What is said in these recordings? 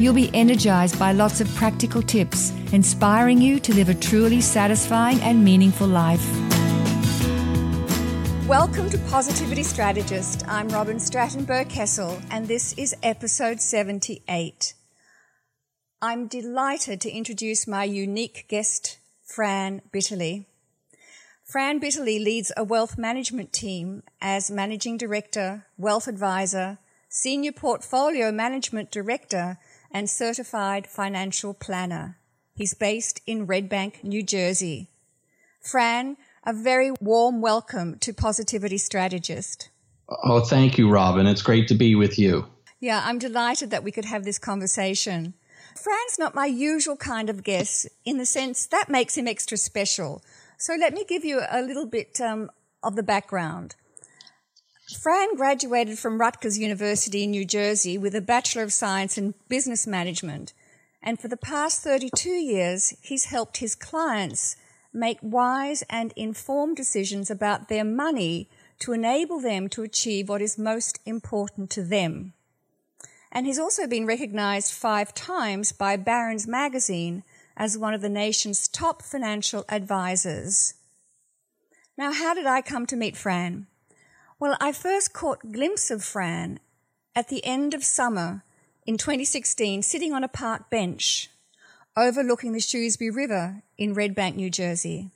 You'll be energized by lots of practical tips, inspiring you to live a truly satisfying and meaningful life. Welcome to Positivity Strategist. I'm Robin Stratton Kessel, and this is episode 78. I'm delighted to introduce my unique guest, Fran Bitterly. Fran Bitterly leads a wealth management team as Managing Director, Wealth Advisor, Senior Portfolio Management Director, and certified financial planner. He's based in Red Bank, New Jersey. Fran, a very warm welcome to Positivity Strategist. Oh, thank you, Robin. It's great to be with you. Yeah, I'm delighted that we could have this conversation. Fran's not my usual kind of guest in the sense that makes him extra special. So let me give you a little bit um, of the background. Fran graduated from Rutgers University in New Jersey with a Bachelor of Science in Business Management. And for the past 32 years, he's helped his clients make wise and informed decisions about their money to enable them to achieve what is most important to them. And he's also been recognized five times by Barron's Magazine as one of the nation's top financial advisors. Now, how did I come to meet Fran? Well, I first caught glimpse of Fran at the end of summer in 2016, sitting on a park bench overlooking the Shrewsbury River in Red Bank, New Jersey.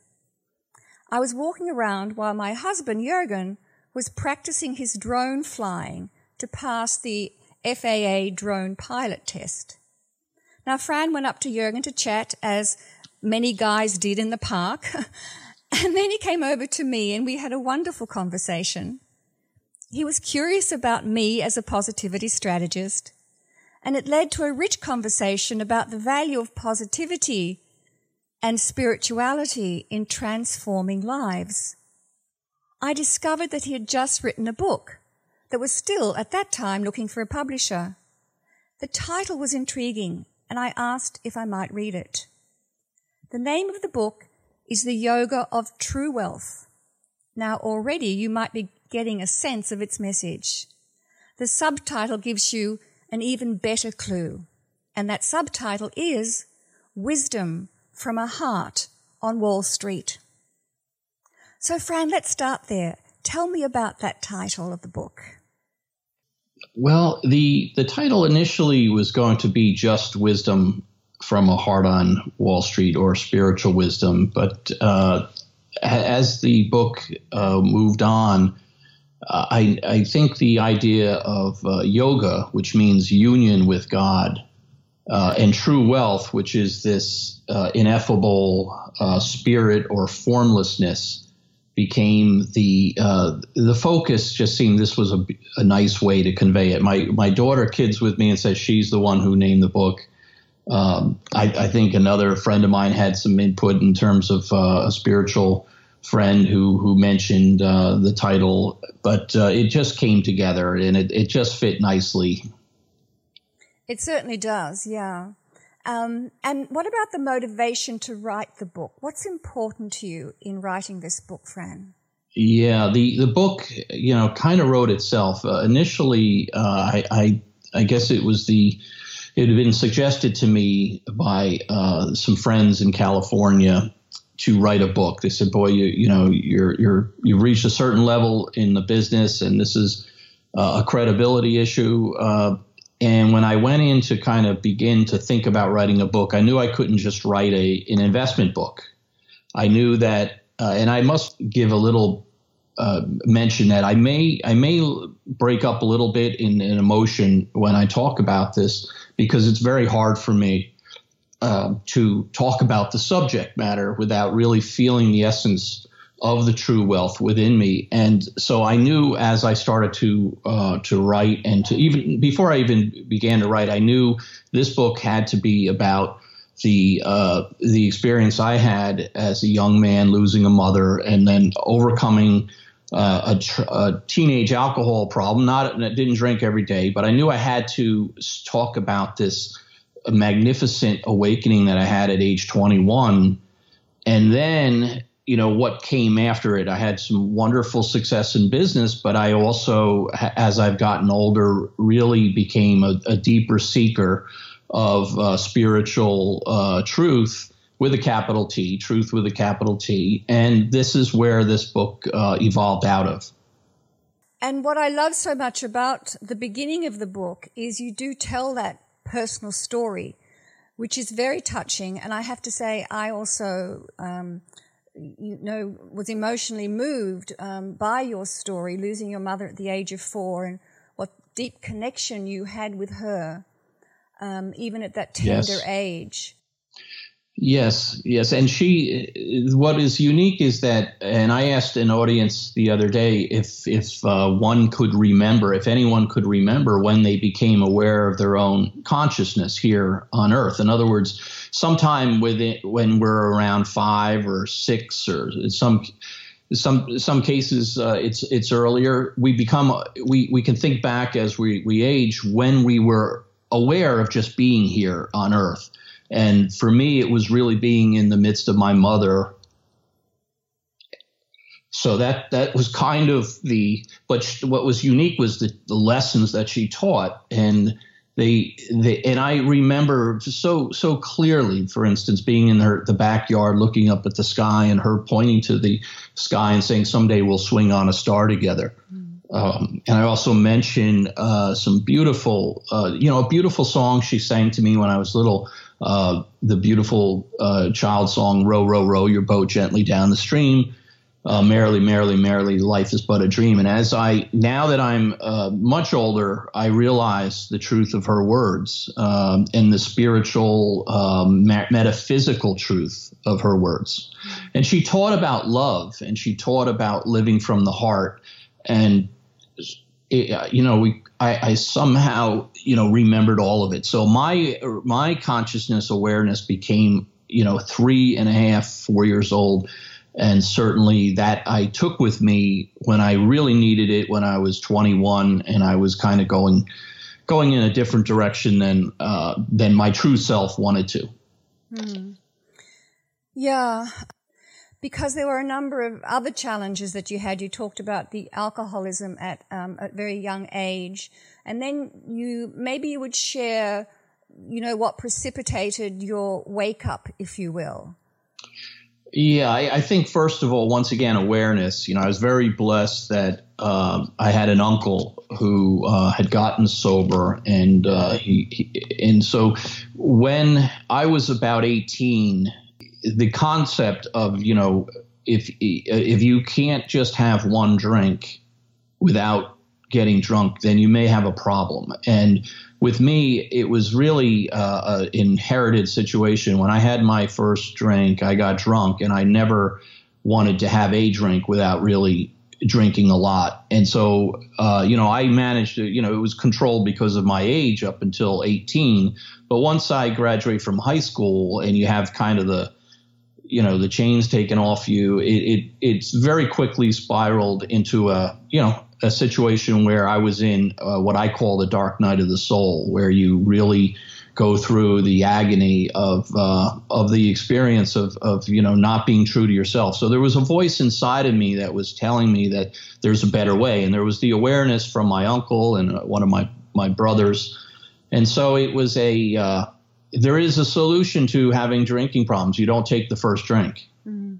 I was walking around while my husband, Jurgen, was practicing his drone flying to pass the FAA drone pilot test. Now, Fran went up to Jurgen to chat, as many guys did in the park, and then he came over to me and we had a wonderful conversation. He was curious about me as a positivity strategist, and it led to a rich conversation about the value of positivity and spirituality in transforming lives. I discovered that he had just written a book that was still at that time looking for a publisher. The title was intriguing, and I asked if I might read it. The name of the book is The Yoga of True Wealth. Now, already you might be getting a sense of its message. The subtitle gives you an even better clue, and that subtitle is Wisdom from a Heart on Wall Street. So, Fran, let's start there. Tell me about that title of the book. Well, the the title initially was going to be just wisdom from a heart on Wall Street or spiritual wisdom, but uh, as the book uh, moved on, uh, I, I think the idea of uh, yoga, which means union with God, uh, and true wealth, which is this uh, ineffable uh, spirit or formlessness, became the the focus. Just seemed this was a, a, nice way to convey it. My my daughter kids with me and says she's the one who named the book. Um, I, I, think another friend of mine had some input in terms of a spiritual friend who who mentioned uh, the title, but uh, it just came together and it, it just fit nicely. It certainly does, yeah. Um, and what about the motivation to write the book? What's important to you in writing this book, Fran? Yeah, the, the book, you know, kind of wrote itself. Uh, initially, uh, I, I, I guess it was the it had been suggested to me by uh, some friends in California to write a book. They said, "Boy, you you know you're you're you've reached a certain level in the business, and this is uh, a credibility issue." Uh, and when I went in to kind of begin to think about writing a book, I knew I couldn't just write a an investment book. I knew that, uh, and I must give a little uh, mention that I may I may break up a little bit in, in emotion when I talk about this because it's very hard for me uh, to talk about the subject matter without really feeling the essence of the true wealth within me. And so I knew as I started to uh, to write and to even before I even began to write, I knew this book had to be about the uh, the experience I had as a young man losing a mother and then overcoming uh, a, tr- a, teenage alcohol problem. Not I didn't drink every day, but I knew I had to talk about this magnificent awakening that I had at age 21, and then you know what came after it. I had some wonderful success in business, but I also, as I've gotten older, really became a, a deeper seeker of uh, spiritual uh, truth with a capital T, truth with a capital T. And this is where this book uh, evolved out of. And what I love so much about the beginning of the book is you do tell that personal story, which is very touching. And I have to say, I also, um, you know, was emotionally moved um, by your story, losing your mother at the age of four, and what deep connection you had with her um, even at that tender yes. age. Yes, yes. And she, what is unique is that, and I asked an audience the other day if, if uh, one could remember, if anyone could remember when they became aware of their own consciousness here on earth. In other words, sometime within, when we're around five or six or some, some some cases uh, it's it's earlier. We become we we can think back as we we age when we were aware of just being here on earth. And for me, it was really being in the midst of my mother. So that that was kind of the, but what was unique was the, the lessons that she taught, and they, they, and I remember so so clearly. For instance, being in her the backyard, looking up at the sky, and her pointing to the sky and saying, "Someday we'll swing on a star together." Mm. Um, and I also mention uh, some beautiful, uh, you know, a beautiful song she sang to me when I was little. Uh, the beautiful uh, child song, "Row, row, row your boat gently down the stream." Uh, merrily, merrily, merrily, life is but a dream. And as I now that I'm uh, much older, I realize the truth of her words um, and the spiritual, um, ma- metaphysical truth of her words. And she taught about love, and she taught about living from the heart and it, you know, we I, I, somehow you know remembered all of it. So my my consciousness awareness became you know three and a half, four years old, and certainly that I took with me when I really needed it when I was 21, and I was kind of going going in a different direction than uh, than my true self wanted to. Hmm. Yeah, because there were a number of other challenges that you had. You talked about the alcoholism at um, a very young age, and then you maybe you would share, you know, what precipitated your wake up, if you will. Yeah, I, I think first of all, once again, awareness. You know, I was very blessed that um, I had an uncle who uh, had gotten sober, and uh, he, he, and so when I was about eighteen the concept of you know if if you can't just have one drink without getting drunk, then you may have a problem. And with me, it was really uh, an inherited situation. When I had my first drink, I got drunk, and I never wanted to have a drink without really drinking a lot. And so, uh, you know, I managed to, you know, it was controlled because of my age up until 18. But once I graduate from high school and you have kind of the you know the chains taken off you. It, it it's very quickly spiraled into a you know a situation where i was in uh, what i call the dark night of the soul where you really go through the agony of uh, of the experience of of you know not being true to yourself. So there was a voice inside of me that was telling me that there's a better way, and there was the awareness from my uncle and one of my my brothers, and so it was a uh, there is a solution to having drinking problems. You don't take the first drink. Mm-hmm.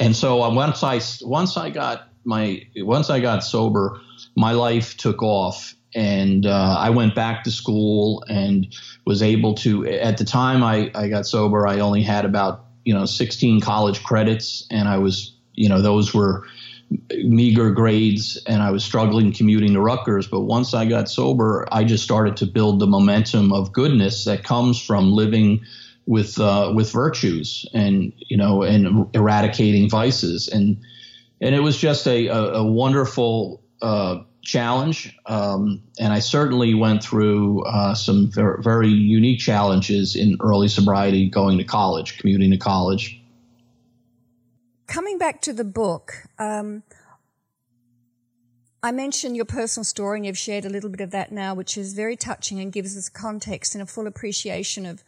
And so uh, once I once I got my once I got sober, my life took off, and uh, I went back to school and was able to. At the time I, I got sober, I only had about you know 16 college credits, and I was you know those were meager grades and I was struggling commuting to Rutgers. But once I got sober, I just started to build the momentum of goodness that comes from living with uh, with virtues and you know and eradicating vices and and it was just a a, a wonderful uh, challenge, um, and I certainly went through uh, some very, very, unique challenges in early sobriety, going to college, commuting to college. Coming back to the book, um, I mentioned your personal story, and you've shared a little bit of that now, which is very touching and gives us context and a full appreciation of,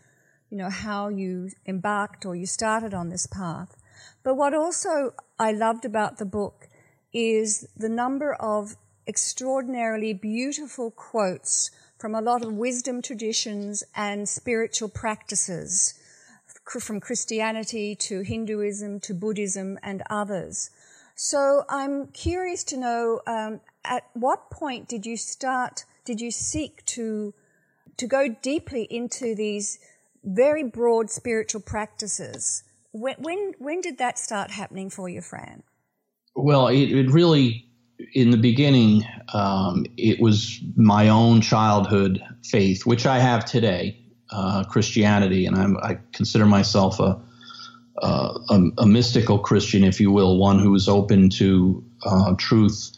you know, how you embarked or you started on this path. But what also I loved about the book is the number of extraordinarily beautiful quotes from a lot of wisdom traditions and spiritual practices, from Christianity to Hinduism to Buddhism and others. So I'm curious to know um, at what point did you start, did you seek to, to go deeply into these very broad spiritual practices? When, when, when did that start happening for you, Fran? Well, it, it really, in the beginning, um, it was my own childhood faith, which I have today, uh, Christianity, and I'm, I consider myself a, uh, a, a, mystical Christian, if you will, one who is open to uh, truth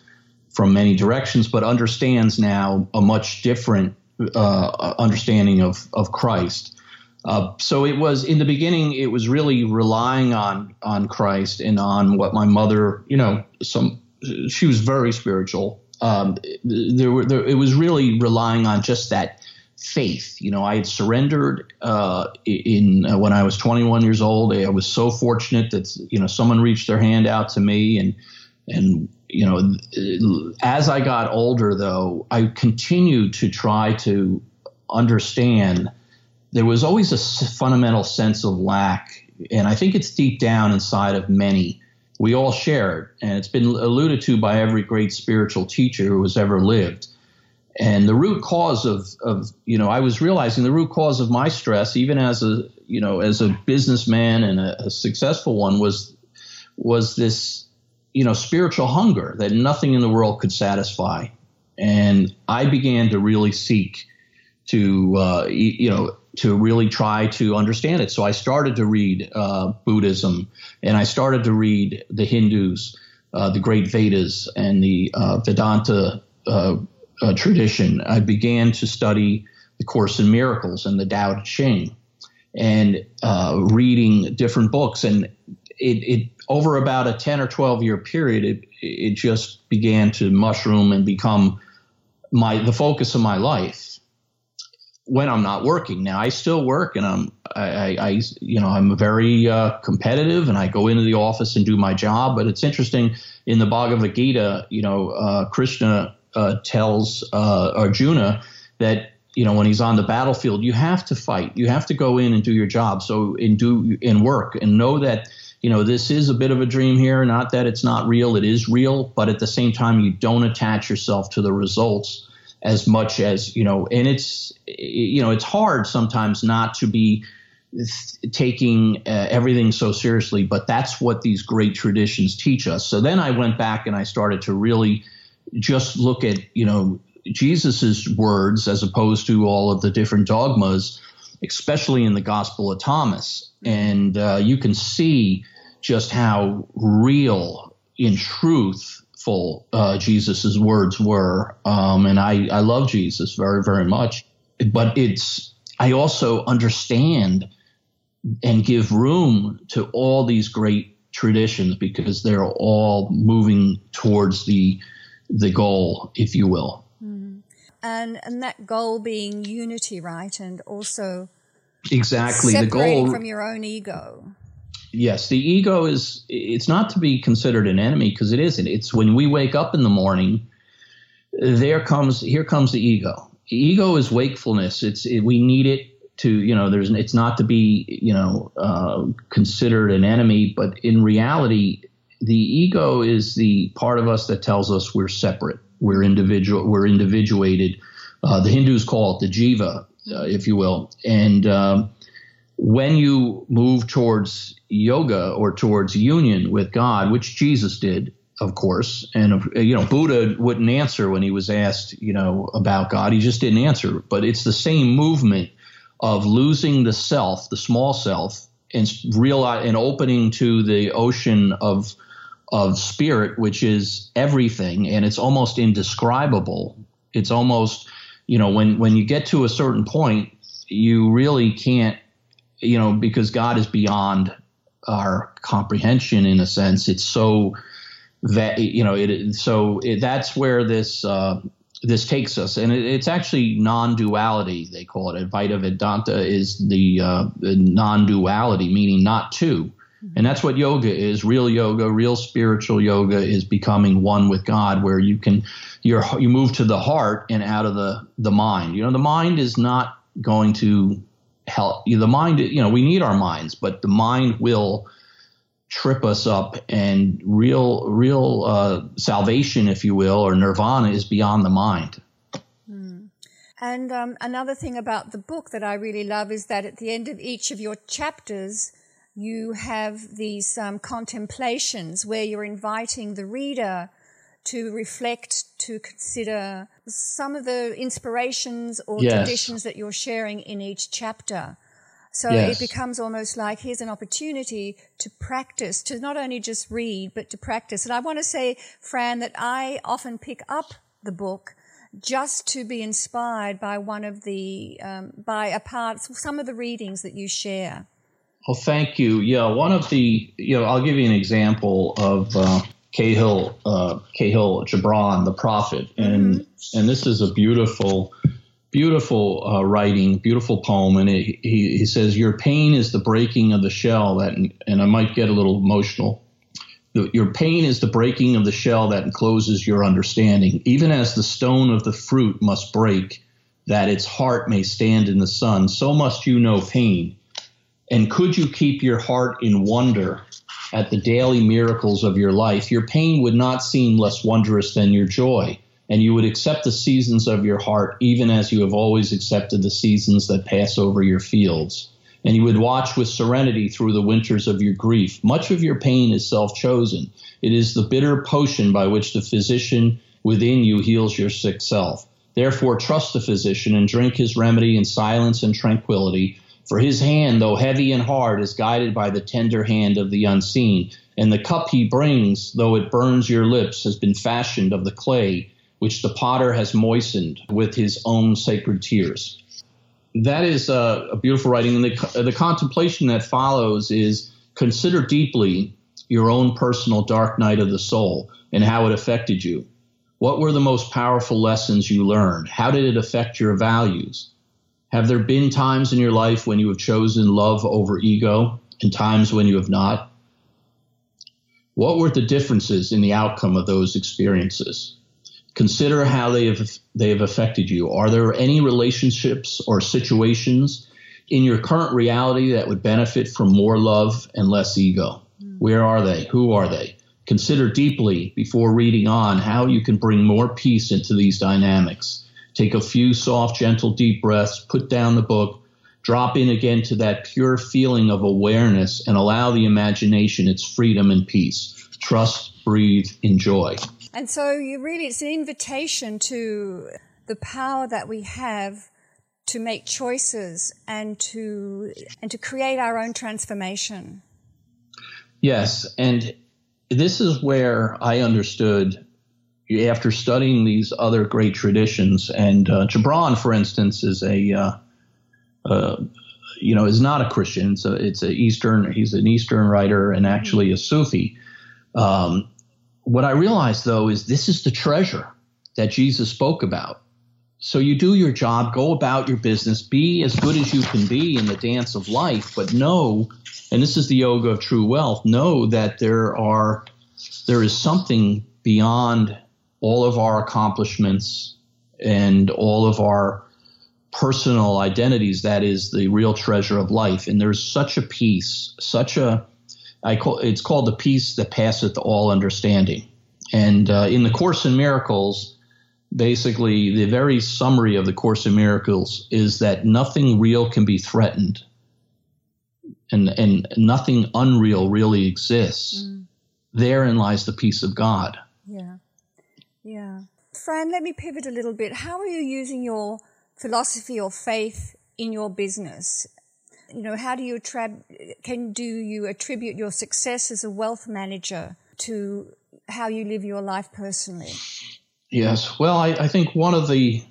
from many directions, but understands now a much different uh, understanding of, of Christ. Uh, so it was in the beginning. It was really relying on on Christ and on what my mother, you know, some she was very spiritual. Um, there were there, it was really relying on just that faith. You know, I had surrendered uh, in uh, when I was 21 years old. I was so fortunate that you know someone reached their hand out to me, and and you know, as I got older, though, I continued to try to understand there was always a fundamental sense of lack. And I think it's deep down inside of many. We all share it. And it's been alluded to by every great spiritual teacher who has ever lived. And the root cause of, of, you know, I was realizing the root cause of my stress, even as a, you know, as a businessman and a, a successful one was, was this, you know, spiritual hunger that nothing in the world could satisfy. And I began to really seek to, uh, you know, to really try to understand it. So I started to read uh, Buddhism and I started to read the Hindus, uh, the great Vedas, and the uh, Vedanta uh, uh, tradition. I began to study the Course in Miracles and the Tao Te Ching and uh, reading different books. And it, it, over about a 10 or 12 year period, it, it just began to mushroom and become my the focus of my life when I'm not working. Now I still work, and I'm I, I you know I'm very uh, competitive, and I go into the office and do my job. But it's interesting in the Bhagavad Gita, you know, uh, Krishna uh, tells uh, Arjuna that you know when he's on the battlefield, you have to fight, you have to go in and do your job. So and do and work and know that. You know, this is a bit of a dream here. Not that it's not real, it is real, but at the same time, you don't attach yourself to the results as much as you know and it's you know it's hard sometimes not to be taking uh, everything so seriously but that's what these great traditions teach us so then i went back and i started to really just look at you know jesus's words as opposed to all of the different dogmas especially in the gospel of thomas and uh, you can see just how real in truth full uh, Jesus's words were. Um, and I, I love Jesus very, very much. But it's, I also understand and give room to all these great traditions because they're all moving towards the, the goal, if you will. Mm. And, and that goal being unity, right? And also exactly the goal from your own ego yes, the ego is it's not to be considered an enemy because it isn't. It's when we wake up in the morning, there comes here comes the ego. ego is wakefulness. It's it, we need it to you know there's it's not to be you know uh, considered an enemy, but in reality, the ego is the part of us that tells us we're separate, we're individual, we're individuated. Uh, the Hindus call it the jiva, uh, if you will, and um, when you move towards yoga or towards union with God, which Jesus did, of course, and you know Buddha wouldn't answer when he was asked, you know, about God. He just didn't answer. But it's the same movement of losing the self, the small self, and real and opening to the ocean of of spirit, which is everything, and it's almost indescribable. It's almost, you know, when when you get to a certain point, you really can't, you know, because God is beyond our comprehension in a sense. It's so that you know it. So it, that's where this. Uh, this takes us, and it, it's actually non-duality. They call it. Advaita Vedanta is the, uh, non-duality, meaning not 2 mm-hmm. And that's what yoga is. Real yoga, real spiritual yoga, is becoming one with God, where you can you you move to the heart and out of the the mind. You know, the mind is not going to help. you The mind, you know, we need our minds, but the mind will trip us up and real real uh, salvation if you will or nirvana is beyond the mind mm. and um, another thing about the book that i really love is that at the end of each of your chapters you have these um, contemplations where you're inviting the reader to reflect, to consider some of the inspirations or yes. traditions that you're sharing in each chapter. So yes. it becomes almost like here's an opportunity to practice, to not only just read, but to practice. And I want to say, Fran, that I often pick up the book just to be inspired by one of the, um, by a part, some of the readings that you share. Well, thank you. Yeah, one of the, you know, I'll give you an example of uh, Cahill uh, Kahlil Gibran, the prophet, and mm-hmm. and this is a beautiful beautiful uh, writing, beautiful poem, and it, he, he says, "Your pain is the breaking of the shell that," and I might get a little emotional. Your pain is the breaking of the shell that encloses your understanding, even as the stone of the fruit must break, that its heart may stand in the sun. So must you know pain. And could you keep your heart in wonder at the daily miracles of your life, your pain would not seem less wondrous than your joy and you would accept the seasons of your heart even as you have always accepted the seasons that pass over your fields. And you would watch with serenity through the winters of your grief. Much of your pain is self chosen. It is the bitter potion by which the physician within you heals your sick self. Therefore, trust the physician and drink his remedy in silence and tranquility. For his hand, though heavy and hard, is guided by the tender hand of the unseen. And the cup he brings, though it burns your lips, has been fashioned of the clay which the potter has moistened with his own sacred tears. That is a, a beautiful writing. And the, the contemplation that follows is consider deeply your own personal dark night of the soul and how it affected you. What were the most powerful lessons you learned? How did it affect your values? Have there been times in your life when you have chosen love over ego and times when you have not? What were the differences in the outcome of those experiences? Consider how they have they have affected you. Are there any relationships or situations in your current reality that would benefit from more love and less ego? Mm. Where are they? Who are they? Consider deeply before reading on how you can bring more peace into these dynamics. Take a few soft, gentle, deep breaths, put down the book, drop in again to that pure feeling of awareness, and allow the imagination its freedom and peace. Trust, breathe, enjoy. And so you really, it's an invitation to the power that we have to make choices and to, and to create our own transformation. Yes. And this is where I understood after studying these other great traditions, and uh, Gibran, for instance, is a, uh, uh, you know, is not a Christian. It's it's a Eastern. He's an Eastern writer and actually a Sufi. Um, what I realized though is this is the treasure that Jesus spoke about. So you do your job, go about your business, be as good as you can be in the dance of life, but know, and this is the yoga of true wealth, know that there are there is something beyond all of our accomplishments and all of our personal identities that is the real treasure of life. And there's such a peace, such a I call it's called the peace that passeth all understanding. And uh, in the Course in Miracles, basically the very summary of the Course in Miracles is that nothing real can be threatened, and and nothing unreal really exists. Mm. Therein lies the peace of God. Yeah, yeah. Fran, let me pivot a little bit. How are you using your philosophy or faith in your business? you know, how do you attrib- can do you attribute your success as a wealth manager to how you live your life personally? Yes. Well, I, I think one of the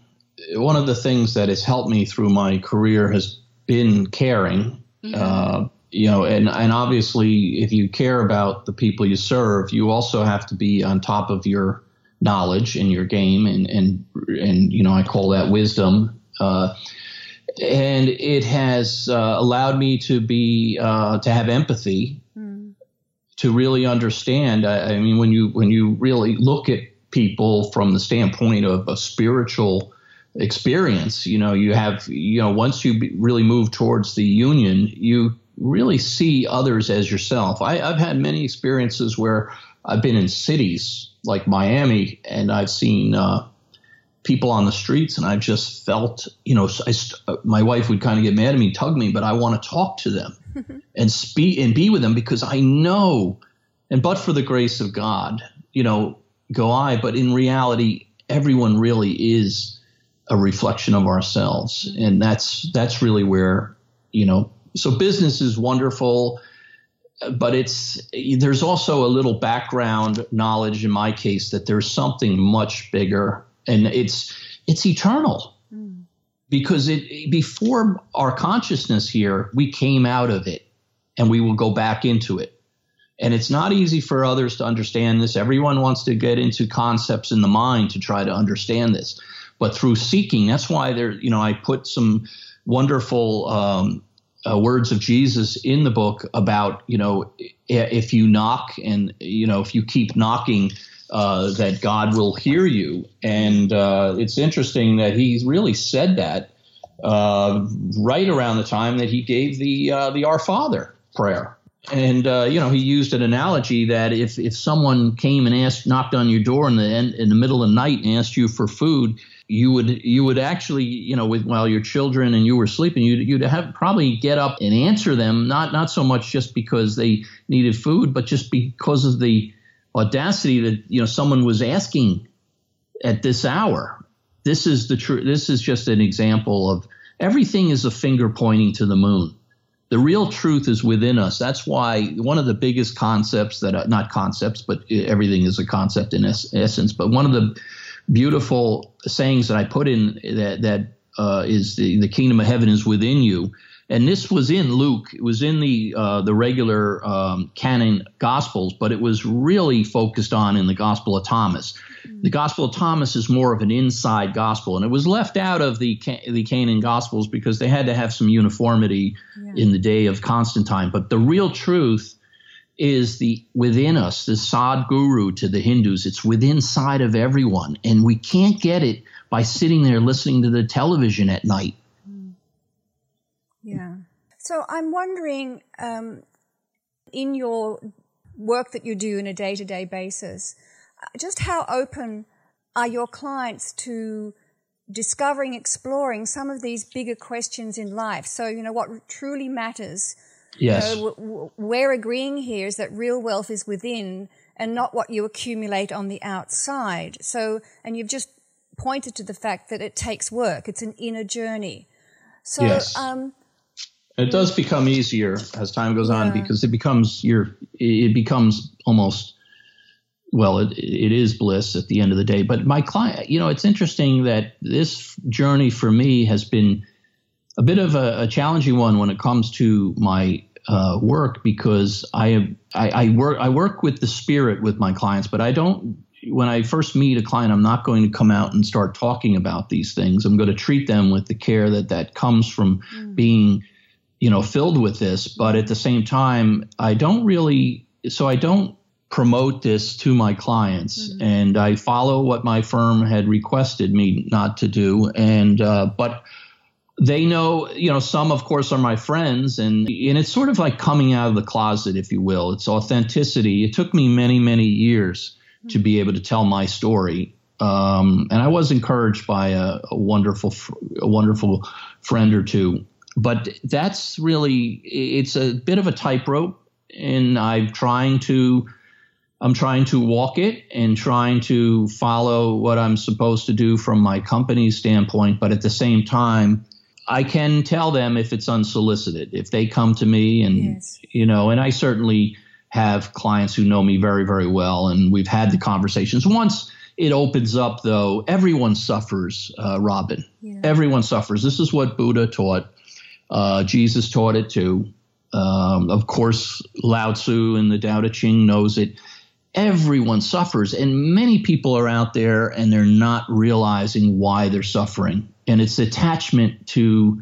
one of the things that has helped me through my career has been caring. Mm-hmm. Uh, you know, and, and obviously, if you care about the people you serve, you also have to be on top of your knowledge in your game, and and and you know, I call that wisdom. Uh, and it has uh, allowed me to be uh, to have empathy, mm. to really understand. I, I, mean, when you when you really look at people from the standpoint of a spiritual experience, you know, you have you know once you really move towards the union, you really see others as yourself. I, I've had many experiences where I've been in cities like Miami, and I've seen uh, people on the streets, and I've just felt, you know, I, my wife would kind of get mad at me, tug me, but I want to talk to them and speak and be with them because I know, and but for the grace of God, you know, go I. But in reality, everyone really is a reflection of ourselves, and that's that's really where you know so business is wonderful but it's there's also a little background knowledge in my case that there's something much bigger and it's it's eternal. Mm. because it before our consciousness here we came out of it and we will go back into it. And it's not easy for others to understand this. Everyone wants to get into concepts in the mind to try to understand this. But through seeking that's why there you know i put some wonderful um, uh, words of Jesus in the book about you know if you knock and you know if you keep knocking uh, that God will hear you. And uh, it's interesting that he really said that uh, right around the time that he gave the uh, the Our Father prayer. And uh, you know he used an analogy that if if someone came and asked knocked on your door in the in the middle of the night and asked you for food you would you would actually you know with while your children and you were sleeping you'd you'd have probably get up and answer them not not so much just because they needed food but just because of the audacity that you know someone was asking at this hour. This is the true this is just an example of everything is a finger pointing to the moon. The real truth is within us. That's why one of the biggest concepts that not concepts but everything is a concept in es- essence but one of the beautiful sayings that I put in that that uh, is the the kingdom of heaven is within you. And this was in Luke. It was in the uh, the regular um, canon Gospels, but it was really focused on in the Gospel of Thomas. The Gospel of Thomas is more of an inside gospel, and it was left out of the the canon Gospels because they had to have some uniformity yeah. in the day of Constantine. But the real truth is the within us, the Sad Guru to the Hindus. It's within inside of everyone, and we can't get it by sitting there listening to the television at night. Yeah. So I'm wondering, um, in your work that you do on a day-to-day basis, uh, just how open are your clients to discovering, exploring some of these bigger questions in life? So you know what truly matters Yes. You know, we're agreeing here is that real wealth is within and not what you accumulate on the outside. So, and you've just pointed to the fact that it takes work. It's an inner journey. So, yes. um, it does become easier as time goes on yeah. because it becomes your, it becomes almost, well, it, it is bliss at the end of the day. But my client, you know, it's interesting that this journey for me has been a bit of a, a challenging one when it comes to my uh, work because I, I, I work I work with the spirit with my clients, but I don't. When I first meet a client, I'm not going to come out and start talking about these things. I'm going to treat them with the care that that comes from mm. being, you know, filled with this. But at the same time, I don't really. So I don't promote this to my clients, mm-hmm. and I follow what my firm had requested me not to do. And uh, but they know, you know, some of course are my friends and and it's sort of like coming out of the closet if you will. It's authenticity. It took me many many years to be able to tell my story. Um, and I was encouraged by a, a wonderful a wonderful friend or two. But that's really it's a bit of a tightrope and I'm trying to I'm trying to walk it and trying to follow what I'm supposed to do from my company's standpoint, but at the same time, I can tell them if it's unsolicited. If they come to me and yes. you know, and I certainly have clients who know me very, very well, and we've had the conversations. Once it opens up, though, everyone suffers, uh, Robin. Yeah. Everyone suffers. This is what Buddha taught. Uh, Jesus taught it too. Um, of course, Lao Tzu in the Tao Te Ching knows it. Everyone suffers, and many people are out there and they're not realizing why they're suffering. And it's attachment to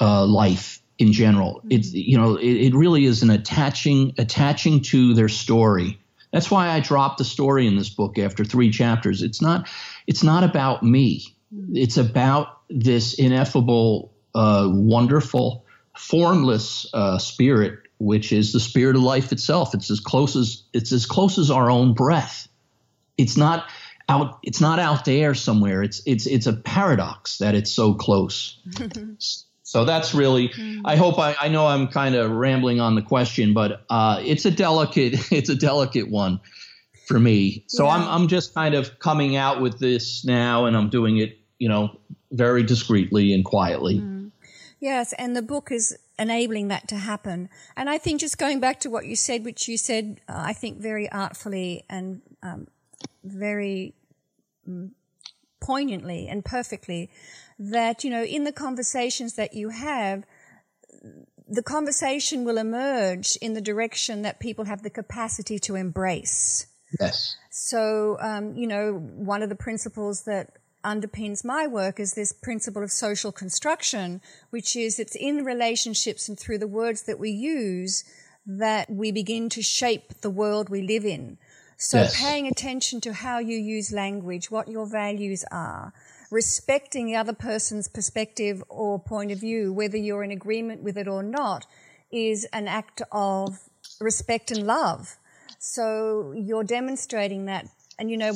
uh, life in general. It's you know it, it really is an attaching attaching to their story. That's why I dropped the story in this book after three chapters. It's not it's not about me. It's about this ineffable, uh, wonderful, formless uh, spirit, which is the spirit of life itself. It's as close as it's as close as our own breath. It's not out. It's not out there somewhere. It's it's it's a paradox that it's so close. So that's really. I hope I, I know I'm kind of rambling on the question, but uh, it's a delicate it's a delicate one for me. So yeah. I'm I'm just kind of coming out with this now, and I'm doing it, you know, very discreetly and quietly. Mm. Yes, and the book is enabling that to happen. And I think just going back to what you said, which you said, uh, I think very artfully and um, very um, poignantly and perfectly that, you know, in the conversations that you have, the conversation will emerge in the direction that people have the capacity to embrace. Yes. So, um, you know, one of the principles that underpins my work is this principle of social construction, which is it's in relationships and through the words that we use that we begin to shape the world we live in. So yes. paying attention to how you use language, what your values are, respecting the other person's perspective or point of view, whether you're in agreement with it or not, is an act of respect and love. So you're demonstrating that. And, you know,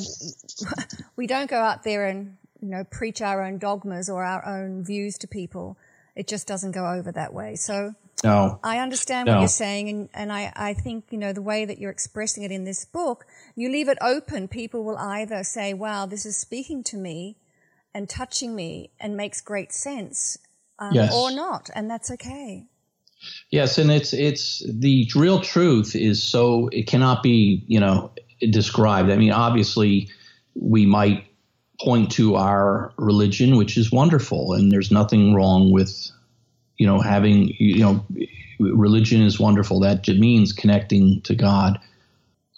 we don't go out there and, you know, preach our own dogmas or our own views to people. It just doesn't go over that way. So no. I understand no. what you're saying. And, and I, I think, you know, the way that you're expressing it in this book, you leave it open. People will either say, wow, this is speaking to me and touching me and makes great sense um, yes. or not. And that's okay. Yes, and it's it's the real truth is so it cannot be you know described. I mean, obviously, we might point to our religion, which is wonderful, and there's nothing wrong with you know having you know religion is wonderful. That means connecting to God.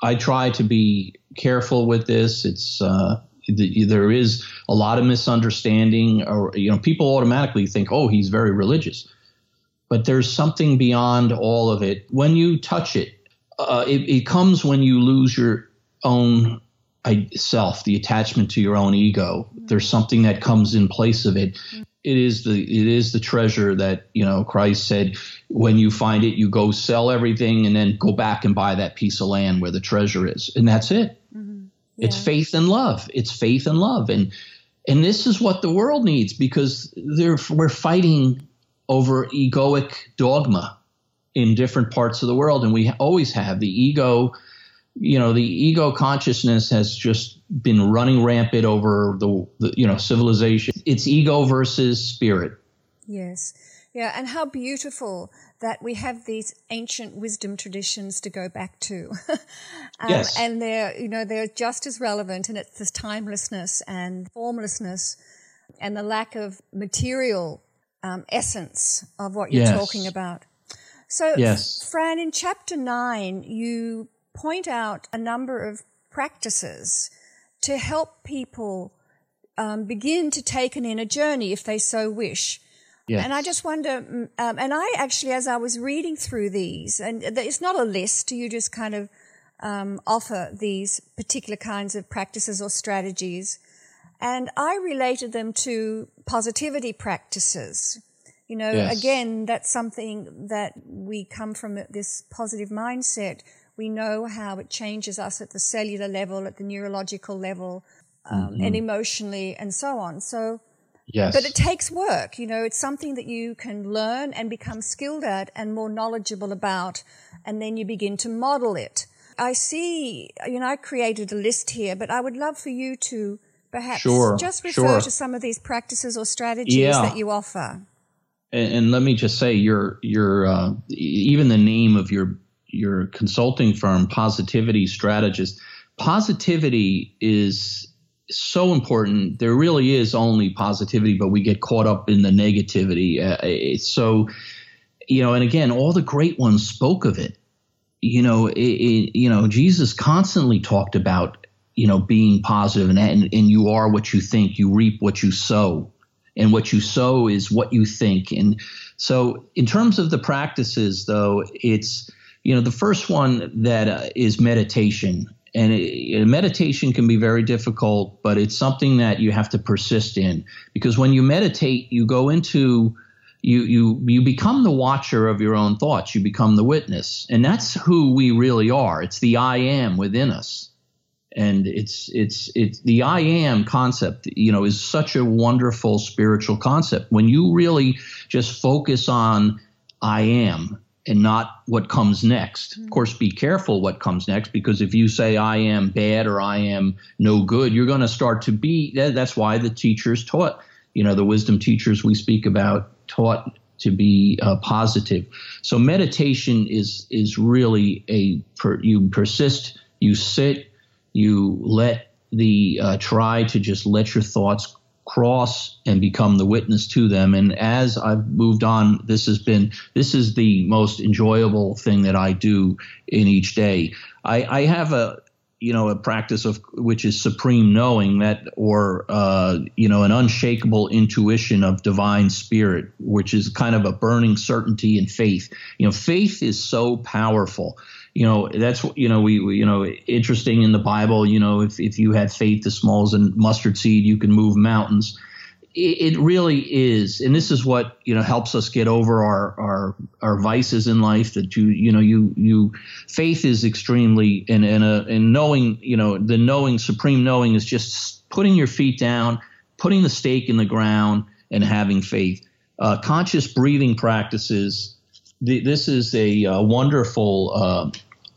I try to be careful with this. It's uh, there is a lot of misunderstanding, or you know, people automatically think, "Oh, he's very religious," but there's something beyond all of it. When you touch it, uh, it, it comes when you lose your own self, the attachment to your own ego. There's something that comes in place of it. It is the it is the treasure that you know Christ said. When you find it, you go sell everything and then go back and buy that piece of land where the treasure is, and that's it. Mm-hmm. Yeah. It's faith and love. It's faith and love. And and this is what the world needs because we're fighting over egoic dogma in different parts of the world and we always have the ego you know the ego consciousness has just been running rampant over the, the you know civilization it's ego versus spirit yes yeah and how beautiful that we have these ancient wisdom traditions to go back to. um, yes. And they're, you know, they're just as relevant and it's this timelessness and formlessness and the lack of material um, essence of what you're yes. talking about. So, yes. Fran, in chapter nine, you point out a number of practices to help people um, begin to take an inner journey if they so wish. Yes. And I just wonder, mm, um, and I actually, as I was reading through these, and it's not a list, you just kind of um, offer these particular kinds of practices or strategies. And I related them to positivity practices. You know, yes. again, that's something that we come from this positive mindset. We know how it changes us at the cellular level, at the neurological level, um, mm-hmm. and emotionally, and so on. So, Yes. But it takes work. You know, it's something that you can learn and become skilled at and more knowledgeable about, and then you begin to model it. I see, you know, I created a list here, but I would love for you to perhaps sure, just refer sure. to some of these practices or strategies yeah. that you offer. And, and, let me just say, your your uh, even the name of your your consulting firm, Positivity Strategist. Positivity is so important. There really is only positivity, but we get caught up in the negativity. Uh, so, you know, and again, all the great ones spoke of it. You know, it, it, you know, Jesus constantly talked about, you know, being positive and, and and you are what you think. You reap what you sow, and what you sow is what you think. And so, in terms of the practices, though, it's you know the first one that uh, is meditation and it, meditation can be very difficult, but it's something that you have to persist in because when you meditate, you go into you you you become the watcher of your own thoughts. You become the witness, and that's who we really are. It's the I am within us, and it's it's it's the I am concept. You know, is such a wonderful spiritual concept when you really just focus on I am and not what comes next. Of course, be careful what comes next because if you say I am bad or I am no good, you're going to start to be. That's why the teachers taught, you know, the wisdom teachers we speak about taught to be uh, positive. So meditation is is really a per, you persist, you sit, you let the uh, try to just let your thoughts cross and become the witness to them. And as I've moved on, this has been this is the most enjoyable thing that I do in each day. I, I have a you know a practice of which is supreme knowing that or uh, you know an unshakable intuition of divine spirit which is kind of a burning certainty and faith you know faith is so powerful you know that's you know we, we, you know interesting in the bible you know if, if you had faith as small as a mustard seed you can move mountains. It, it really is and this is what you know helps us get over our our our vices in life that you you know you you faith is extremely and and a and knowing you know the knowing supreme knowing is just putting your feet down putting the stake in the ground and having faith. Uh, conscious breathing practices this is a, a wonderful uh,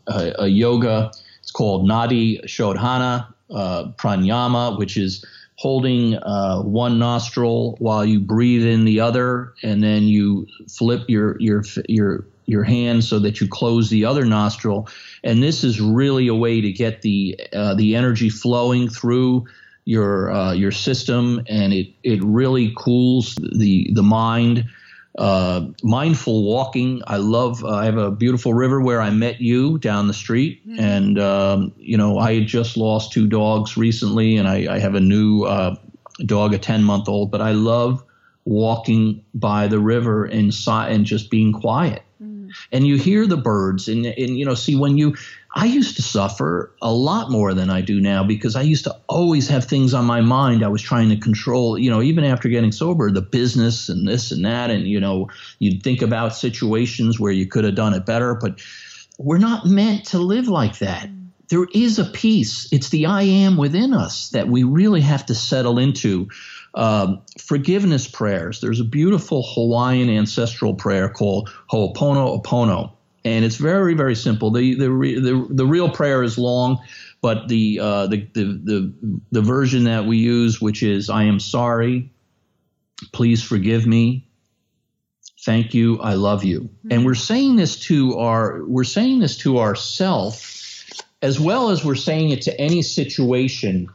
a, yoga. It's called Nadi Shodhana uh, Pranayama, which is holding uh, one nostril while you breathe in the other, and then you flip your your your your hand so that you close the other nostril. And this is really a way to get the uh, the energy flowing through your uh, your system, and it it really cools the the mind uh, mindful walking. I love. Uh, I have a beautiful river where I met you down the street, mm-hmm. and um, you know I had just lost two dogs recently, and I, I have a new uh, dog, a ten month old. But I love walking by the river and and just being quiet. And you hear the birds, and and you know see when you I used to suffer a lot more than I do now because I used to always have things on my mind I was trying to control, you know, even after getting sober, the business and this and that. And, you know, you'd think about situations where you could have done it better, but we're not meant to live like that. There is a peace. It's the I am within us that we really have to settle into. Um, forgiveness prayers. There's a beautiful Hawaiian ancestral prayer called Ho'oponopono and it's very very simple. The the the, the real prayer is long, but the, uh, the the the the version that we use, which is I am sorry, please forgive me, thank you, I love you, mm-hmm. and we're saying this to our we're saying this to ourself as well as we're saying it to any situation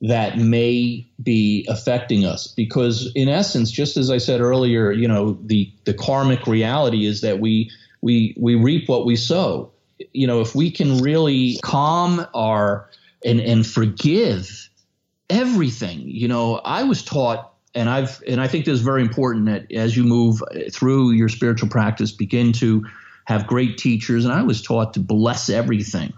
that may be affecting us because in essence just as i said earlier you know the the karmic reality is that we we we reap what we sow. You know, if we can really calm our and and forgive everything. You know, I was taught and I've and I think this is very important that as you move through your spiritual practice, begin to have great teachers. And I was taught to bless everything.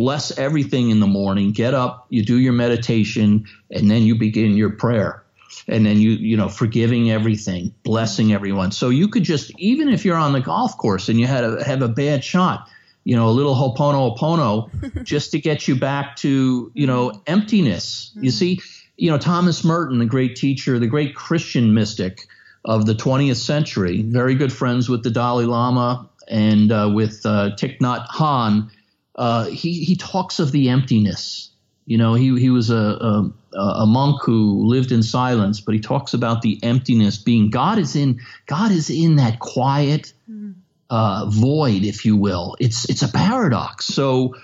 Bless everything in the morning. Get up, you do your meditation, and then you begin your prayer and then you you know forgiving everything, blessing everyone. So you could just even if you're on the golf course and you had a have a bad shot, you know, a little Ho'oponopono just to get you back to you know emptiness. You see, you know Thomas Merton, the great teacher, the great Christian mystic of the 20th century, very good friends with the Dalai Lama and uh, with uh, Thich Nhat Hanh. Uh, he he talks of the emptiness you know, he, he was a, a, a monk who lived in silence, but he talks about the emptiness being God is in God is in that quiet, mm. uh, void, if you will. It's it's a paradox. So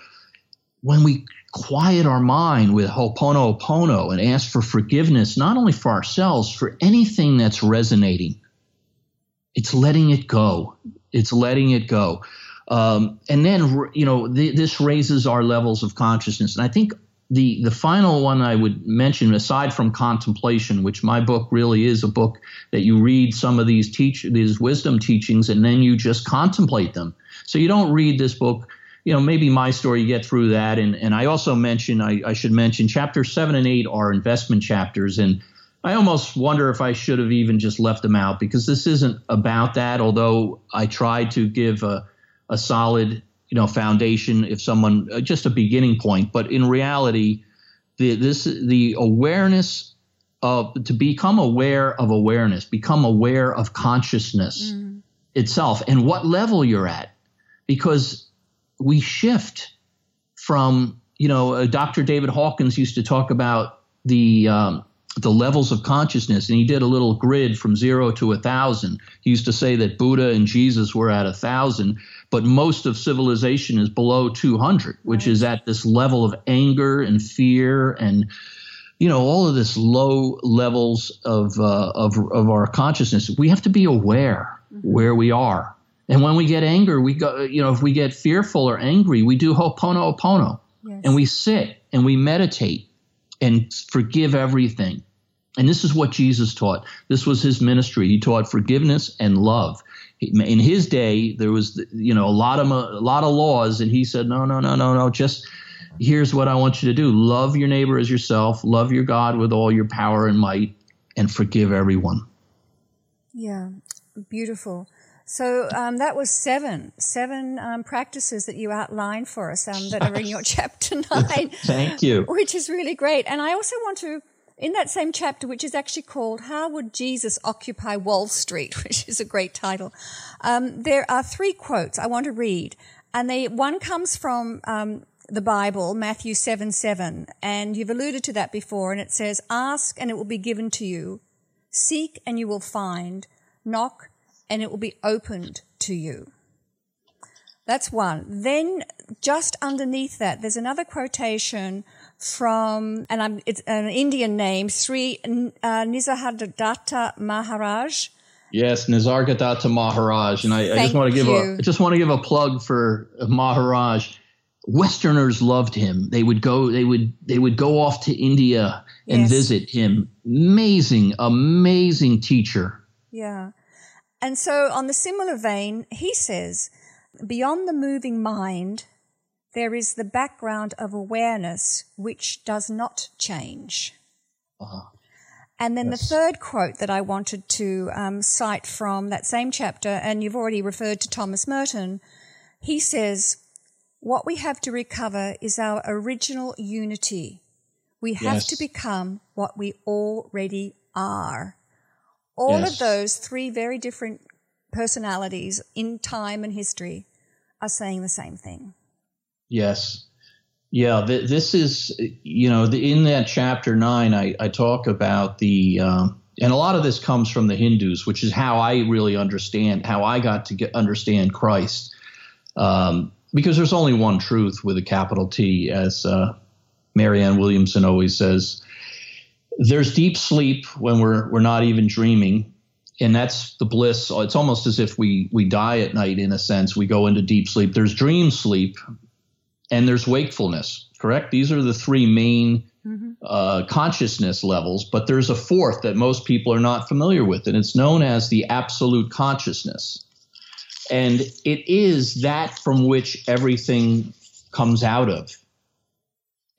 when we quiet our mind with Ho'oponopono and ask for forgiveness, not only for ourselves, for anything that's resonating, it's letting it go. It's letting it go. Um, and then, you know, th- this raises our levels of consciousness. And I think the the final one I would mention, aside from contemplation, which my book really is a book that you read some of these teach these wisdom teachings and then you just contemplate them. So you don't read this book, you know, maybe my story, you get through that. And and I also mention I, I should mention chapter seven and eight are investment chapters and I almost wonder if I should have even just left them out because this isn't about that, although I tried to give a, a solid you know foundation if someone uh, just a beginning point but in reality the this the awareness of to become aware of awareness become aware of consciousness mm. itself and what level you're at because we shift from you know uh, dr david hawkins used to talk about the um, the levels of consciousness and he did a little grid from zero to a thousand. He used to say that buddha and jesus were at a thousand but most of civilization is below 200 which is at this level of anger and fear and you know all of this low levels of uh, of of our consciousness. We have to be aware mm-hmm. where we are. And when we get anger we go you know if we get fearful or angry we do ho'oponopono. Yes. and we sit and we meditate and forgive everything and this is what Jesus taught. This was his ministry. He taught forgiveness and love. In his day, there was you know a lot of a lot of laws, and he said, no, no, no, no, no. Just here's what I want you to do: love your neighbor as yourself, love your God with all your power and might, and forgive everyone. Yeah, beautiful. So um, that was seven, seven um, practices that you outlined for us um, that are in your chapter nine. Thank you. Which is really great. And I also want to in that same chapter, which is actually called How Would Jesus Occupy Wall Street, which is a great title, um, there are three quotes I want to read. And they, one comes from um, the Bible, Matthew 7 7, and you've alluded to that before, and it says, Ask and it will be given to you, seek and you will find, knock and it will be opened to you. That's one. Then just underneath that, there's another quotation from, and I'm, it's an Indian name, Sri uh, Nisargadatta Maharaj. Yes, Nisargadatta Maharaj, and I, I just want to give you. a I just want to give a plug for Maharaj. Westerners loved him. They would go. They would. They would go off to India and yes. visit him. Amazing, amazing teacher. Yeah, and so on the similar vein, he says, beyond the moving mind, there is the background of awareness which does not change. Uh-huh. And then yes. the third quote that I wanted to um, cite from that same chapter, and you've already referred to Thomas Merton, he says, What we have to recover is our original unity. We have yes. to become what we already are. All yes. of those three very different personalities in time and history are saying the same thing. Yes. Yeah, th- this is, you know, the, in that chapter nine, I, I talk about the, um, and a lot of this comes from the Hindus, which is how I really understand, how I got to get, understand Christ. Um, because there's only one truth with a capital T, as uh, Marianne Williamson always says. There's deep sleep when we're, we're not even dreaming and that's the bliss. It's almost as if we we die at night in a sense. We go into deep sleep. There's dream sleep, and there's wakefulness, correct? These are the three main mm-hmm. uh, consciousness levels, but there's a fourth that most people are not familiar with, and it's known as the absolute consciousness. And it is that from which everything comes out of.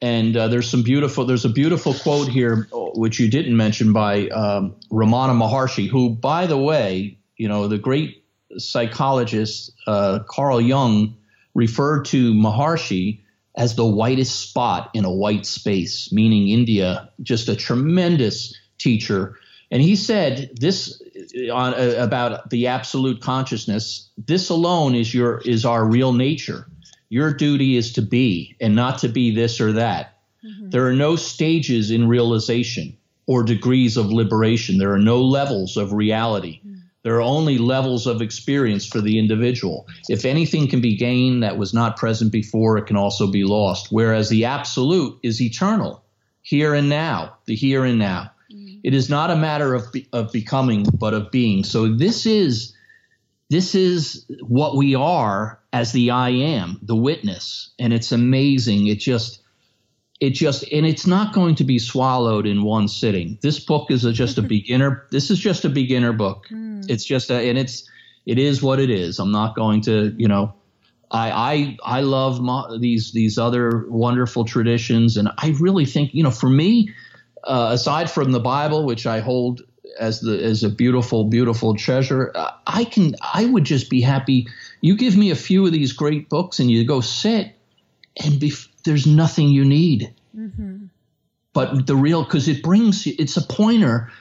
And uh, there's some beautiful, there's a beautiful quote here, which you didn't mention by um, Ramana Maharshi, who, by the way, you know, the great psychologist uh, Carl Jung referred to Maharshi as the whitest spot in a white space, meaning India, just a tremendous teacher. And he said this on, uh, about the absolute consciousness. This alone is your is our real nature. Your duty is to be, and not to be this or that. Mm-hmm. There are no stages in realization or degrees of liberation. There are no levels of reality. Mm-hmm. There are only levels of experience for the individual. If anything can be gained that was not present before, it can also be lost. Whereas the absolute is eternal, here and now, the here and now. Mm-hmm. It is not a matter of, be, of becoming, but of being. So this is this is what we are as the I am, the witness, and it's amazing. It just it just and it's not going to be swallowed in one sitting. This book is a, just a beginner this is just a beginner book. Mm. it's just a and it's it is what it is. I'm not going to you know i i i love these these other wonderful traditions. And i really think you know for me uh, aside from the bible which i hold as the as a beautiful beautiful treasure uh, i can i would just be happy. You give me a few of these great books and you go sit and be, there's nothing you need. Mm-hmm. But the real, because it brings, it's a pointer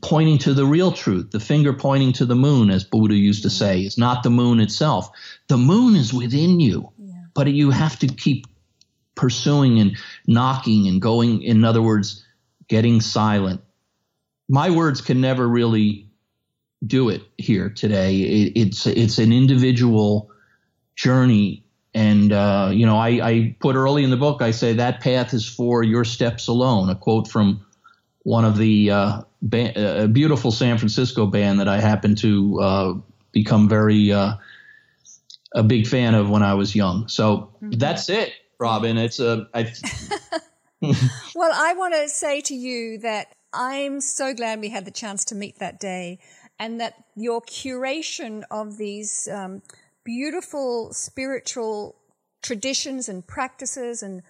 pointing to the real truth, the finger pointing to the moon, as Buddha used to say. It's not the moon itself. The moon is within you, yeah. but you have to keep pursuing and knocking and going. In other words, getting silent. My words can never really do it here today. It, it's it's an individual journey and, uh, you know, I, I, put early in the book, I say that path is for your steps alone, a quote from one of the uh, ba- a beautiful San Francisco band that I happened to uh, become very uh, a big fan of when I was young. So mm-hmm. that's it, Robin. It's a. I, well, I want to say to you that I'm so glad we had the chance to meet that day, and that your curation of these. Um, beautiful spiritual traditions and practices and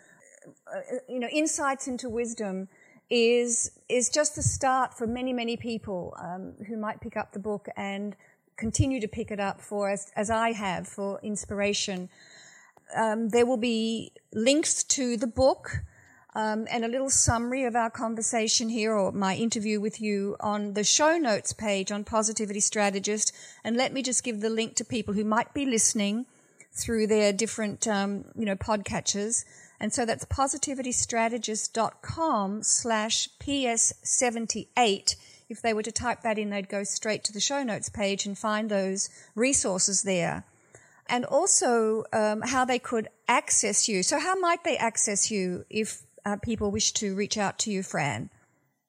uh, you know insights into wisdom is is just the start for many many people um, who might pick up the book and continue to pick it up for as, as I have for inspiration. Um, there will be links to the book um, and a little summary of our conversation here or my interview with you on the show notes page on Positivity Strategist. And let me just give the link to people who might be listening through their different, um, you know, podcatchers. And so that's positivitystrategist.com slash PS78. If they were to type that in, they'd go straight to the show notes page and find those resources there. And also um, how they could access you. So how might they access you if uh, people wish to reach out to you, Fran?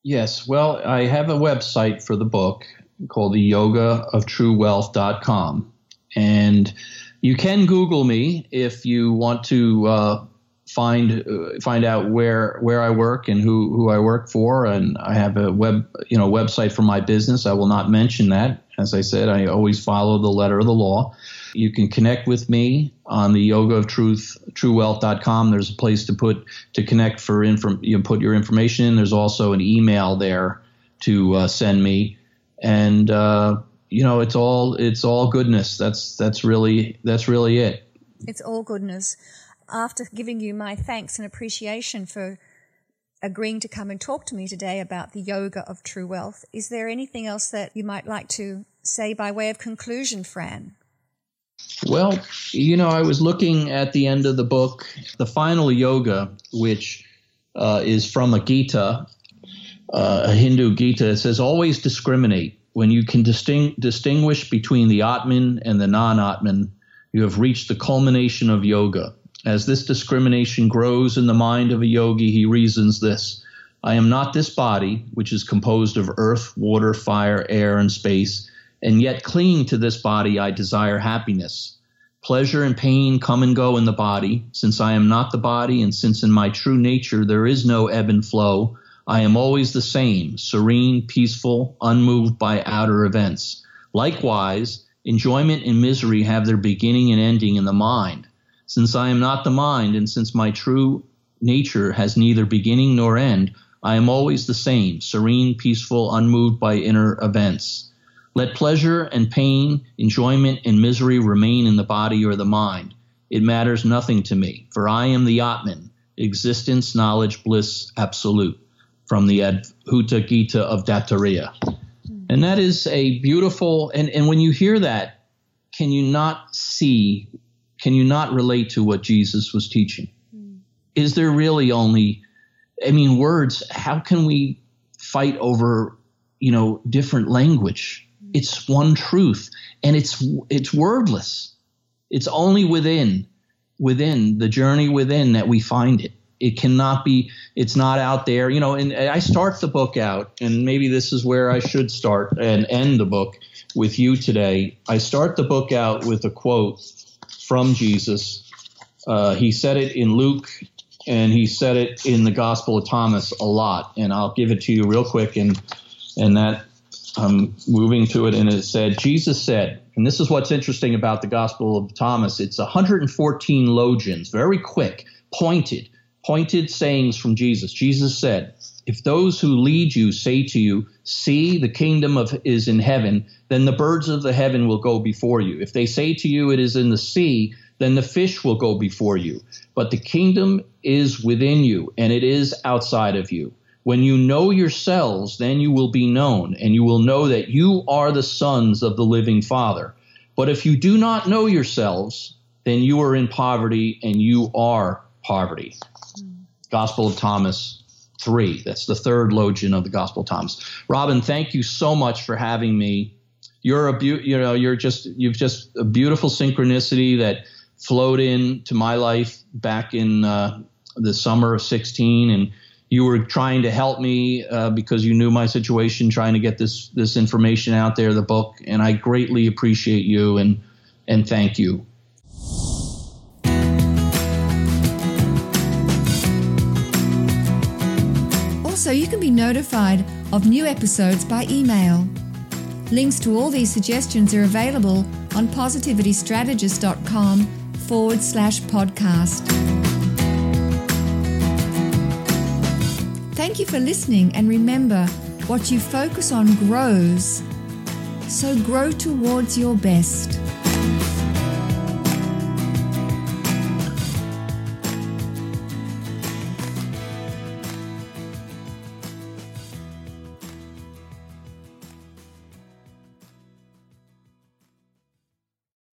Yes. Well, I have a website for the book called the yoga of true wealth.com. And you can Google me if you want to uh, find uh, find out where where I work and who, who I work for. And I have a web you know website for my business. I will not mention that. As I said, I always follow the letter of the law. You can connect with me on the yoga of truth, truewealth.com. There's a place to put, to connect for info, you put your information in. There's also an email there to uh, send me. And, uh, you know, it's all, it's all goodness. That's, that's really, that's really it. It's all goodness. After giving you my thanks and appreciation for agreeing to come and talk to me today about the yoga of true wealth, is there anything else that you might like to say by way of conclusion, Fran? Well, you know, I was looking at the end of the book, the final yoga, which uh, is from a Gita, uh, a Hindu Gita. It says, always discriminate. When you can disting- distinguish between the Atman and the non Atman, you have reached the culmination of yoga. As this discrimination grows in the mind of a yogi, he reasons this I am not this body, which is composed of earth, water, fire, air, and space and yet clinging to this body, I desire happiness. Pleasure and pain come and go in the body. Since I am not the body, and since in my true nature there is no ebb and flow, I am always the same, serene, peaceful, unmoved by outer events. Likewise, enjoyment and misery have their beginning and ending in the mind. Since I am not the mind, and since my true nature has neither beginning nor end, I am always the same, serene, peaceful, unmoved by inner events. Let pleasure and pain, enjoyment and misery remain in the body or the mind. It matters nothing to me, for I am the Atman, existence, knowledge, bliss, absolute, from the Adhuta Gita of Dattatreya. And that is a beautiful, and, and when you hear that, can you not see, can you not relate to what Jesus was teaching? Mm. Is there really only, I mean, words, how can we fight over, you know, different language? It's one truth, and it's it's wordless. It's only within within the journey within that we find it. It cannot be. It's not out there. You know. And I start the book out, and maybe this is where I should start and end the book with you today. I start the book out with a quote from Jesus. Uh, he said it in Luke and he said it in the Gospel of Thomas a lot. And I'll give it to you real quick. And and that I'm moving to it. And it said, Jesus said, and this is what's interesting about the Gospel of Thomas. It's 114 logions, very quick, pointed, pointed sayings from Jesus. Jesus said, if those who lead you say to you, See, the kingdom of is in heaven, then the birds of the heaven will go before you. If they say to you, It is in the sea, then the fish will go before you. But the kingdom is within you, and it is outside of you. When you know yourselves, then you will be known, and you will know that you are the sons of the living Father. But if you do not know yourselves, then you are in poverty, and you are poverty. Gospel of Thomas 3. That's the third logion of the Gospel of Thomas. Robin, thank you so much for having me. You're a be- you know, you're just you've just a beautiful synchronicity that flowed into my life back in uh, the summer of 16 and you were trying to help me uh, because you knew my situation trying to get this this information out there the book and I greatly appreciate you and and thank you Also, you can be notified of new episodes by email. Links to all these suggestions are available on positivitystrategist.com forward slash podcast. Thank you for listening, and remember what you focus on grows. So grow towards your best.